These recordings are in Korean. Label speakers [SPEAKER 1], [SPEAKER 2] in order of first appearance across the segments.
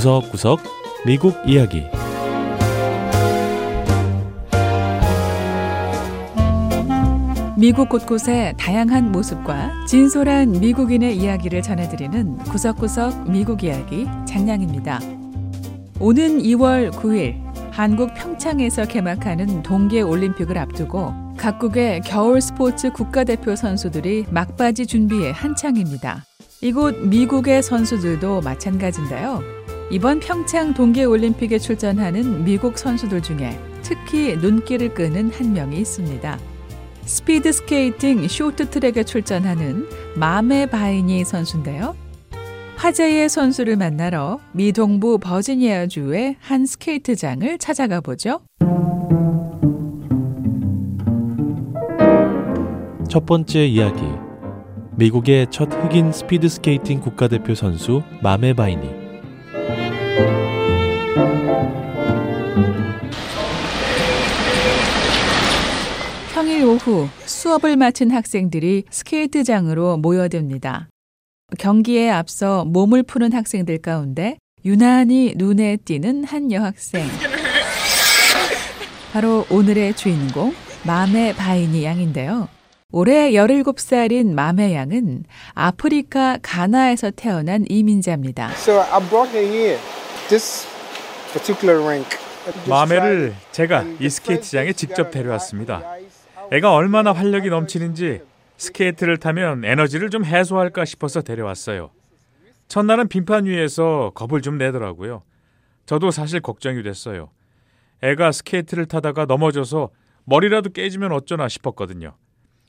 [SPEAKER 1] 구석구석 미국 이야기
[SPEAKER 2] 미국 곳곳의 다양한 모습과 진솔한 미국인의 이야기를 전해드리는 구석구석 미국 이야기 장량입니다. 오는 2월 9일 한국 평창에서 개막하는 동계 올림픽을 앞두고 각국의 겨울 스포츠 국가대표 선수들이 막바지 준비에 한창입니다. 이곳 미국의 선수들도 마찬가지인데요. 이번 평창 동계올림픽에 출전하는 미국 선수들 중에 특히 눈길을 끄는 한 명이 있습니다. 스피드 스케이팅 쇼트트랙에 출전하는 마메 바이니 선수인데요. 화제의 선수를 만나러 미동부 버지니아주의 한 스케이트장을 찾아가 보죠.
[SPEAKER 1] 첫 번째 이야기 미국의 첫 흑인 스피드 스케이팅 국가대표 선수 마메 바이니
[SPEAKER 2] 평일 오후 수업을 마친 학생들이 스케이트장으로 모여듭니다. 경기에 앞서 몸을 푸는 학생들 가운데 유난히 눈에 띄는 한 여학생. 바로 오늘의 주인공 마메 바이니 양인데요. 올해 17살인 마메 양은 아프리카 가나에서 태어난 이민자입니다.
[SPEAKER 3] So I brought her here. This particular rink.
[SPEAKER 4] 마메를 제가 이 스케이트장에 직접 데려왔습니다. 애가 얼마나 활력이 넘치는지 스케이트를 타면 에너지를 좀 해소할까 싶어서 데려왔어요. 첫날은 빙판 위에서 겁을 좀 내더라고요. 저도 사실 걱정이 됐어요. 애가 스케이트를 타다가 넘어져서 머리라도 깨지면 어쩌나 싶었거든요.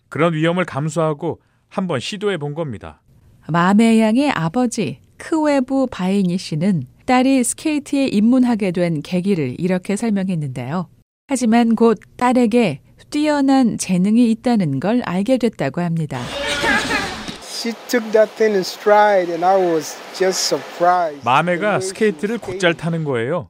[SPEAKER 4] 그런 위험을 감수하고 한번 시도해 본 겁니다.
[SPEAKER 2] 마메 양의 아버지 크웨부 바이니 씨는 딸이 스케이트에 입문하게 된 계기를 이렇게 설명했는데요. 하지만 곧 딸에게 뛰어난 재능이 있다는 걸 알게 됐다고 합니다.
[SPEAKER 3] She took that thing in stride and I was just surprised.
[SPEAKER 4] 마메가 스케이트를 곧잘 타는 거예요.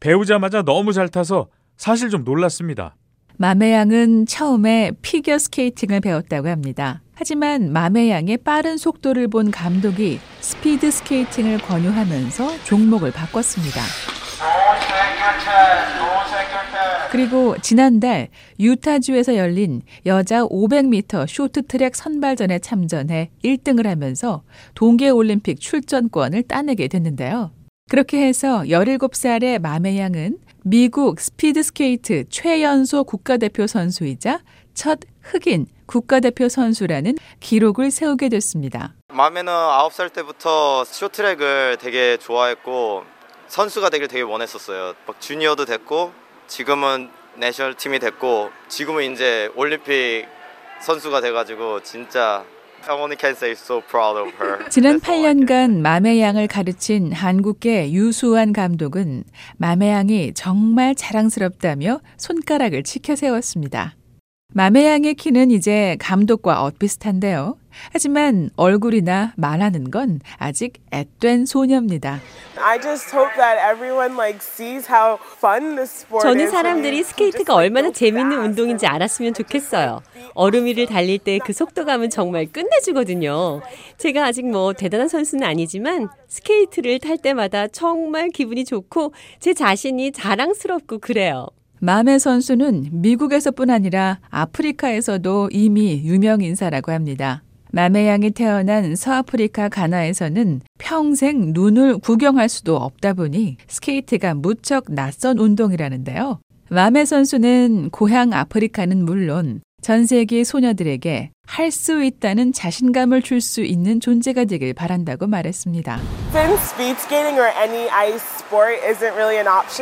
[SPEAKER 4] 배우자마자 너무 잘 타서 사실 좀 놀랐습니다.
[SPEAKER 2] 마메 양은 처음에 피겨 스케이팅을 배웠다고 합니다. 하지만 마메 양의 빠른 속도를 본 감독이 스피드 스케이팅을 권유하면서 종목을 바꿨습니다. 그리고 지난달 유타주에서 열린 여자 500m 쇼트트랙 선발전에 참전해 1등을 하면서 동계올림픽 출전권을 따내게 됐는데요. 그렇게 해서 17살의 마메 양은 미국 스피드스케이트 최연소 국가대표 선수이자 첫 흑인 국가대표 선수라는 기록을 세우게 됐습니다.
[SPEAKER 5] 마메는 9살 때부터 쇼트랙을 되게 좋아했고 선수가 되길 되게 원했었어요. 막 주니어도 됐고 지금은 national team이 됐고 지금은 이제 올림픽 선수가 돼가지고 진짜 I only can say so proud of her.
[SPEAKER 2] 지난
[SPEAKER 5] That's all I can.
[SPEAKER 2] 8년간 마메 양을 가르친 한국계 유수환 감독은 마메 양이 정말 자랑스럽다며 손가락을 치켜 세웠습니다. 마메 양의 키는 이제 감독과 엇비슷한데요. 하지만 얼굴이나 말하는 건 아직 앳된 소녀입니다.
[SPEAKER 6] I just hope that everyone like sees how fun this sport
[SPEAKER 7] 저는. 사람들이 스케이트가 얼마나 재밌는 운동인지 알았으면 좋겠어요. 얼음 위를 달릴 때 그 속도감은 정말 끝내주거든요. 제가 아직 뭐 대단한 선수는 아니지만 스케이트를 탈 때마다 정말 기분이 좋고 제 자신이 자랑스럽고 그래요.
[SPEAKER 2] 마메 선수는 미국에서뿐 아니라 아프리카에서도 이미 유명 인사라고 합니다. 마메 양이 태어난 서아프리카 가나에서는 평생 눈을 구경할 수도 없다 보니 스케이트가 무척 낯선 운동이라는데요. 마메 선수는 고향 아프리카는 물론 전 세계 소녀들에게 할 수 있다는 자신감을 줄 수 있는 존재가 되길 바란다고 말했습니다.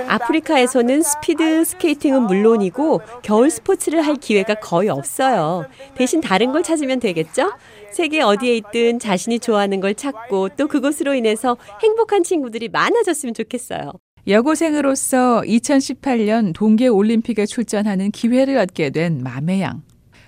[SPEAKER 7] 아프리카에서는 스피드 스케이팅은 물론이고 겨울 스포츠를 할 기회가 거의 없어요. 대신 다른 걸 찾으면 되겠죠? 세계 어디에 있든 자신이 좋아하는 걸 찾고 또 그것으로 인해서 행복한 친구들이 많아졌으면 좋겠어요.
[SPEAKER 2] 여고생으로서 2018년 동계 올림픽에 출전하는 기회를 얻게 된 마메양.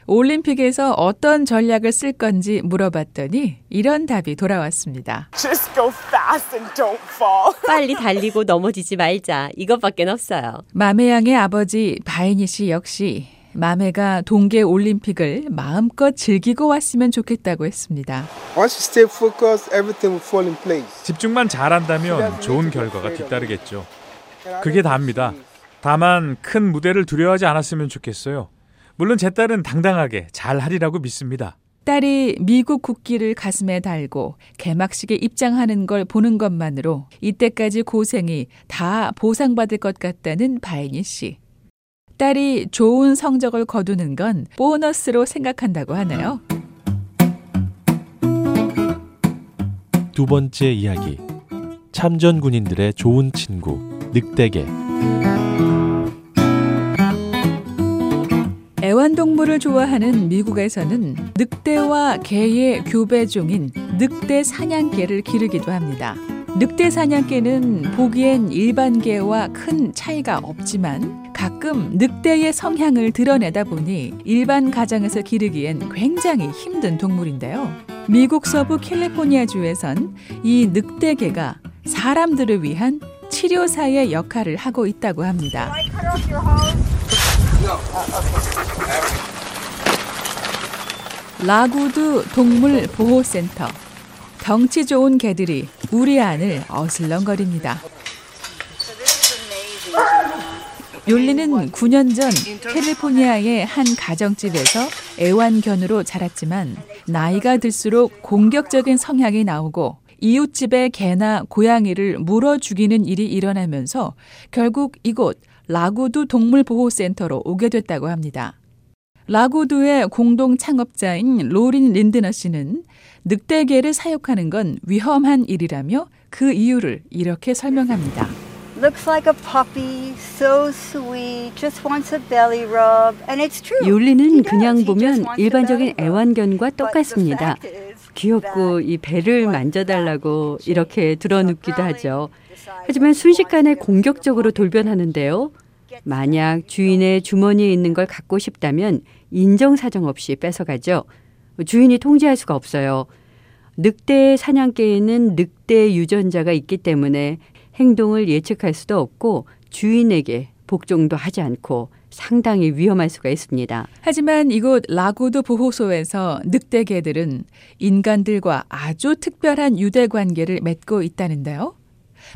[SPEAKER 2] 올림픽에서 어떤 전략을 쓸 건지 물어봤더니 이런 답이 돌아왔습니다.
[SPEAKER 6] Just go fast and don't fall.
[SPEAKER 7] 빨리 달리고 넘어지지 말자. 이것밖에 없어요.
[SPEAKER 2] 마메양의 아버지 바이니 씨 역시 마메가 동계 올림픽을 마음껏 즐기고 왔으면 좋겠다고 했습니다.
[SPEAKER 3] Once you stay focused, everything will fall in place.
[SPEAKER 4] 집중만 잘한다면 좋은 결과가 뒤따르겠죠. 그게 답니다. 다만 큰 무대를 두려워하지 않았으면 좋겠어요. 물론 제 딸은 당당하게 잘 하리라고 믿습니다.
[SPEAKER 2] 딸이 미국 국기를 가슴에 달고 개막식에 입장하는 걸 보는 것만으로 이때까지 고생이 다 보상받을 것 같다는 바이니 씨. 딸이 좋은 성적을 거두는 건 보너스로 생각한다고 하네요.
[SPEAKER 1] 두 번째 이야기. 참전 군인들의 좋은 친구, 늑대개.
[SPEAKER 2] 애완동물을 좋아하는 미국에서는 늑대와 개의 교배종인 늑대 사냥개를 기르기도 합니다. 늑대 사냥개는 보기엔 일반 개와 큰 차이가 없지만 가끔 늑대의 성향을 드러내다 보니 일반 가정에서 기르기엔 굉장히 힘든 동물인데요. 미국 서부 캘리포니아주에선 이 늑대개가 사람들을 위한 치료사의 역할을 하고 있다고 합니다. 라구드 동물 보호센터. 덩치 좋은 개들이 우리 안을 어슬렁거립니다. 욜리는 9년 전 캘리포니아의 한 가정집에서 애완견으로 자랐지만 나이가 들수록 공격적인 성향이 나오고 이웃집의 개나 고양이를 물어 죽이는 일이 일어나면서 결국 이곳 라구두 동물보호센터로 오게 됐다고 합니다. 라구두의 공동 창업자인 로린 린드너 씨는 늑대개를 사육하는 건 위험한 일이라며 그 이유를 이렇게 설명합니다.
[SPEAKER 8] Looks like a puppy, so sweet, just wants a belly rub, and it's true.
[SPEAKER 9] 욜리는 그냥 보면 일반적인 애완견과 똑같습니다. 귀엽고 이 배를 만져달라고 이렇게 드러눕기도 하죠. 하지만 순식간에 공격적으로 돌변하는데요. 만약 주인의 주머니에 있는 걸 갖고 싶다면 인정사정 없이 뺏어가죠. 주인이 통제할 수가 없어요. 늑대 사냥개에는 늑대 유전자가 있기 때문에 행동을 예측할 수도 없고 주인에게 복종도 하지 않고 상당히 위험할 수가 있습니다.
[SPEAKER 2] 하지만 이곳 라구드 보호소에서 늑대 개들은 인간들과 아주 특별한 유대 관계를 맺고 있다는데요.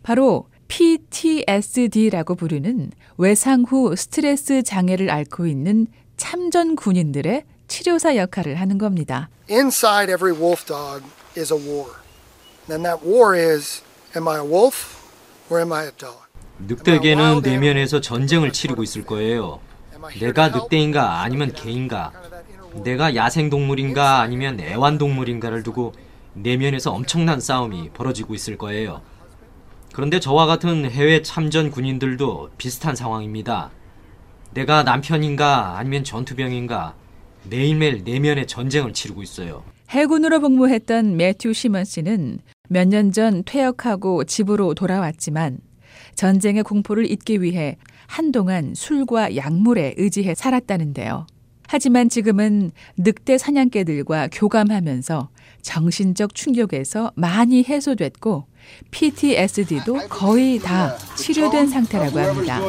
[SPEAKER 2] 바로 PTSD라고 부르는 외상 후 스트레스 장애를 앓고 있는 참전 군인들의 치료사 역할을 하는 겁니다.
[SPEAKER 10] Inside every wolf dog is a war. And that war is am I a wolf or am I a dog?
[SPEAKER 11] 늑대계는 내면에서 전쟁을 치르고 있을 거예요. 내가 늑대인가 아니면 개인가? 내가 야생동물인가 아니면 애완동물인가를 두고 내면에서 엄청난 싸움이 벌어지고 있을 거예요. 그런데 저와 같은 해외 참전 군인들도 비슷한 상황입니다. 내가 남편인가 아니면 전투병인가 매일매일 내면의 전쟁을 치르고 있어요.
[SPEAKER 2] 해군으로 복무했던 매튜 시먼 씨는 몇 년 전 퇴역하고 집으로 돌아왔지만 전쟁의 공포를 잊기 위해 한동안 술과 약물에 의지해 살았다는데요. 하지만 지금은 늑대 사냥개들과 교감하면서 정신적 충격에서 많이 해소됐고 PTSD도 거의 다 치료된 상태라고 합니다.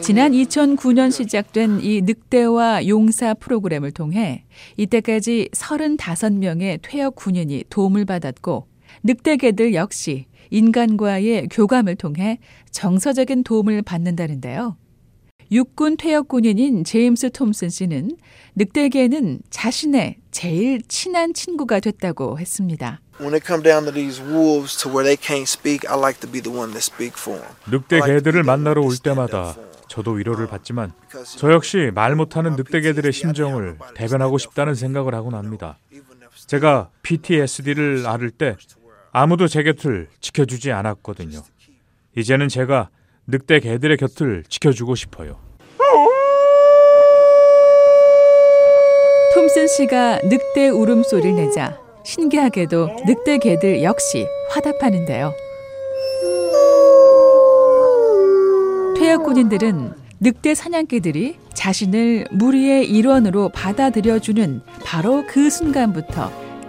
[SPEAKER 2] 지난 2009년 시작된 이 늑대와 용사 프로그램을 통해 이때까지 35명의 퇴역 군인이 도움을 받았고 늑대개들 역시 인간과의 교감을 통해 정서적인 도움을 받는다는데요. 육군 퇴역 군인인 제임스 톰슨 씨는 늑대개는 자신의 제일 친한 친구가 됐다고 했습니다.
[SPEAKER 12] When it come down to these wolves to where they can't speak, I like to be the one to speak for them.
[SPEAKER 4] 늑대 개들을 만나러 올 때마다 저도 위로를 받지만 저 역시 말 못하는 늑대 개들의 심정을 대변하고 싶다는 생각을 하곤 합니다. 제가 PTSD를 앓을 때 아무도 제 곁을 지켜주지 않았거든요. 이제는 제가 늑대 개들의 곁을 지켜주고 싶어요.
[SPEAKER 2] 톰슨 씨가 늑대 울음소리를 내자 신기하게도 늑대 개들 역시 화답하는데요. 퇴역 군인들은 늑대 사냥개들이 자신을 무리의 일원으로 받아들여주는 바로 그 순간부터